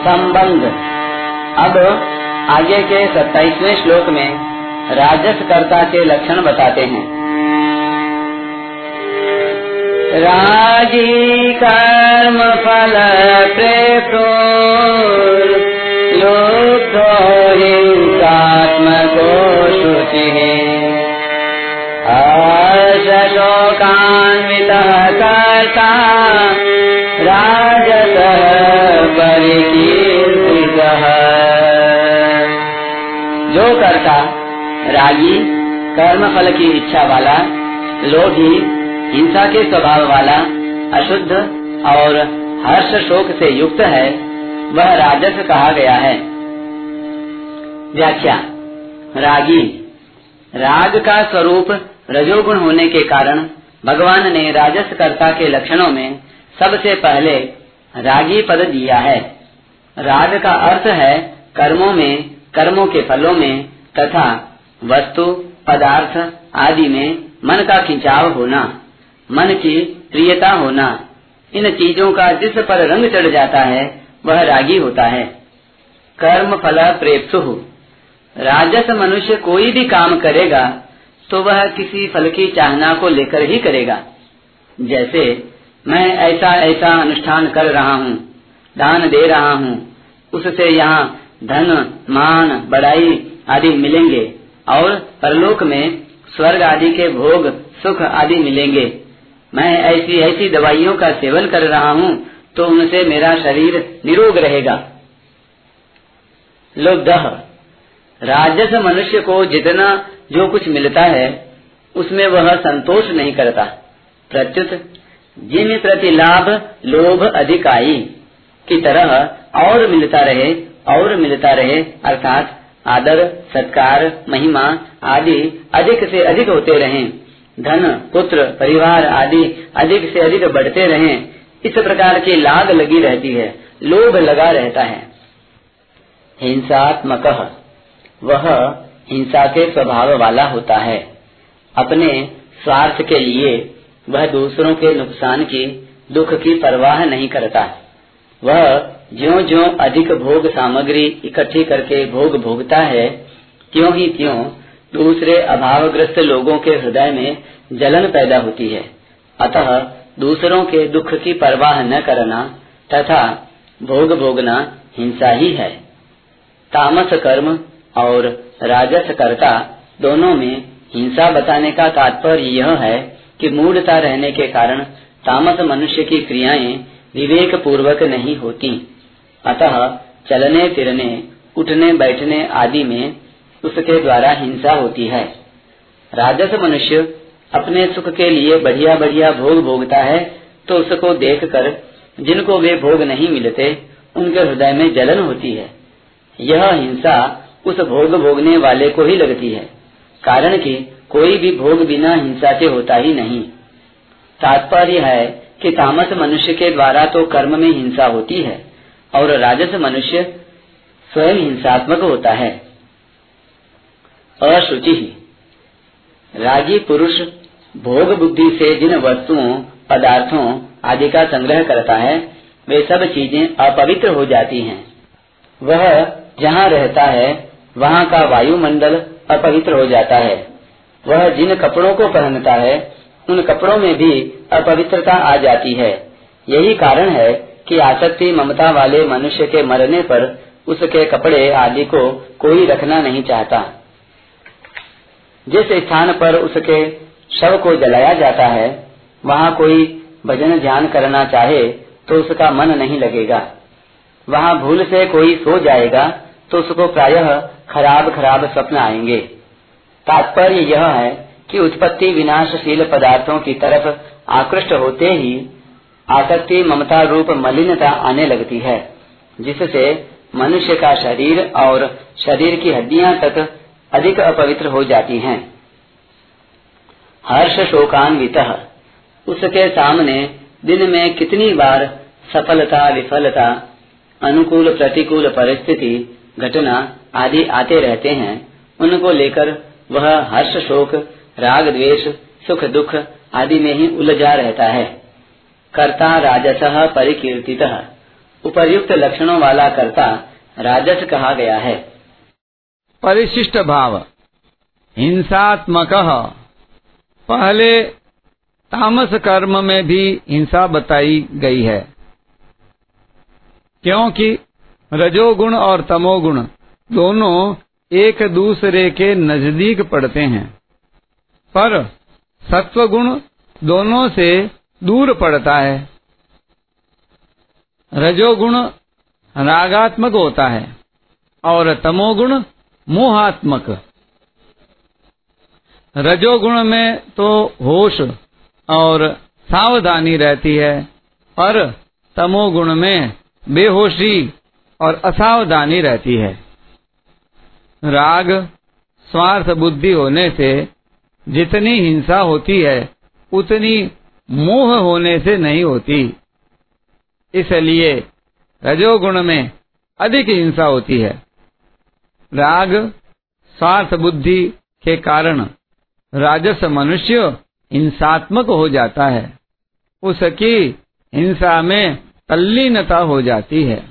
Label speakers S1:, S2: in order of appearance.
S1: संबंध। अब आगे के सत्ताईसवें श्लोक में राजस कर्ता के लक्षण बताते हैं। राज़ी कर्म फल प्रेतो लुब्धो हिंसात्मको शुचिः अशोकान्वितः कर्ता कर्ता रागी कर्म फल की इच्छा वाला, लोभी, हिंसा के स्वभाव वाला, अशुद्ध और हर्ष शोक से युक्त है, वह राजस कहा गया है। व्याख्या, रागी, राग का स्वरूप रजोगुण होने के कारण भगवान ने राजस कर्ता के लक्षणों में सबसे पहले रागी पद दिया है। राग का अर्थ है कर्मों में, कर्मों के फलों में तथा वस्तु, पदार्थ आदि में मन का खिंचाव होना, मन की प्रियता होना, इन चीज़ों का जिस पर रंग चढ़ जाता है, वह रागी होता है। कर्म फल प्रेप्सु राजस मनुष्य कोई भी काम करेगा तो वह किसी फल की चाहना को लेकर ही करेगा। जैसे, मैं ऐसा ऐसा अनुष्ठान कर रहा हूँ, दान दे रहा हूँ, उससे यहाँ धन, मान, बड़ाई आदि मिलेंगे, और परलोक में स्वर्ग आदि के भोग, सुख आदि मिलेंगे। मैं ऐसी ऐसी दवाइयों का सेवन कर रहा हूँ तो उनसे मेरा शरीर निरोग रहेगा। लुब्धः राजस मनुष्य को जितना जो कुछ मिलता है, उसमें वह संतोष नहीं करता। प्रत्युत जिन प्रति लाभ लोभ अधिकाई, की तरह और मिलता रहे, और मिलता रहे, अर्थात आदर, सत्कार, महिमा आदि अधिक से अधिक होते रहें। धन, पुत्र, परिवार आदि अधिक से अधिक बढ़ते रहें। इस प्रकार की लाग लगी रहती है, लोभ लगा रहता है। हिंसात्मक, वह हिंसा के स्वभाव वाला होता है। अपने स्वार्थ के लिए वह दूसरों के नुकसान की, दुख की परवाह नहीं करता। वह ज्यो ज्यो अधिक भोग सामग्री इकट्ठी करके भोग भोगता है, त्यों ही त्यों दूसरे अभावग्रस्त लोगों के हृदय में जलन पैदा होती है। अतः दूसरों के दुख की परवाह न करना तथा भोग भोगना हिंसा ही है। तामस कर्म और राजस कर्ता दोनों में हिंसा बताने का तात्पर्य यह है कि मूढ़ता रहने के कारण तामस मनुष्य की क्रियाएँ विवेक पूर्वक नहीं होती। अतः चलने, फिरने, उठने, बैठने आदि में उसके द्वारा हिंसा होती है। राजस मनुष्य अपने सुख के लिए बढ़िया बढ़िया भोग भोगता है तो उसको देखकर जिनको वे भोग नहीं मिलते, उनके हृदय में जलन होती है। यह हिंसा उस भोग भोगने वाले को ही लगती है, कारण कि कोई भी भोग बिना हिंसा के होता ही नहीं। तात्पर्य है कि तामस मनुष्य के द्वारा तो कर्म में हिंसा होती है, और राजस मनुष्य स्वयं हिंसात्मक होता है। अशुचि रागी पुरुष भोग बुद्धि से जिन वस्तुओं, पदार्थों आदि का संग्रह करता है, वे सब चीज़ें अपवित्र हो जाती हैं। वह जहाँ रहता है, वहाँ का वायुमंडल अपवित्र हो जाता है। वह जिन कपड़ों को पहनता है उन कपड़ों में भी अपवित्रता आ जाती है। यही कारण है कि आसक्ति ममता वाले मनुष्य के मरने पर उसके कपड़े आदि को कोई रखना नहीं चाहता। जिस स्थान पर उसके शव को जलाया जाता है, वहाँ कोई भजन ध्यान करना चाहे तो उसका मन नहीं लगेगा। वहाँ भूल से कोई सो जाएगा तो उसको प्रायः खराब खराब स्वप्न आएँगे। तात्पर्य यह है कि उत्पत्ति विनाशशील पदार्थों की तरफ़ आकृष्ट होते ही आसक्ति, ममता रूप मलिनता आने लगती है, जिससे मनुष्य का शरीर और शरीर की हड्डियाँ तक अधिक अपवित्र हो जाती हैं। हर्ष शोकान्वित, उसके सामने दिन में कितनी बार सफलता, विफलता, अनुकूल प्रतिकूल परिस्थिति, घटना आदि आते रहते हैं, उनको लेकर वह हर्ष शोक राग, द्वेष, सुख, दुख आदि में ही उलझा रहता है। कर्ता राजस परिकीर्ति उपर्युक्त लक्षणों वाला कर्ता राजस कहा गया है।
S2: परिशिष्ट भाव। हिंसात्मक। पहले तामस कर्म में भी हिंसा बताई गई है। क्योंकि रजोगुण और तमोगुण दोनों एक दूसरे के नज़दीक पड़ते हैं। पर सत्वगुण दोनों से दूर पड़ता है। रजोगुण रागात्मक होता है और तमोगुण मोहात्मक। रजोगुण में तो होश और सावधानी रहती है, पर तमोगुण में बेहोशी और असावधानी रहती है। राग, स्वार्थ बुद्धि होने से जितनी हिंसा होती है, उतनी मोह होने से नहीं होती। इसलिए रजोगुण में अधिक हिंसा होती है। राग, स्वार्थ बुद्धि के कारण राजस मनुष्य हिंसात्मक हो जाता है। उसकी हिंसा में तल्लीनता हो जाती है।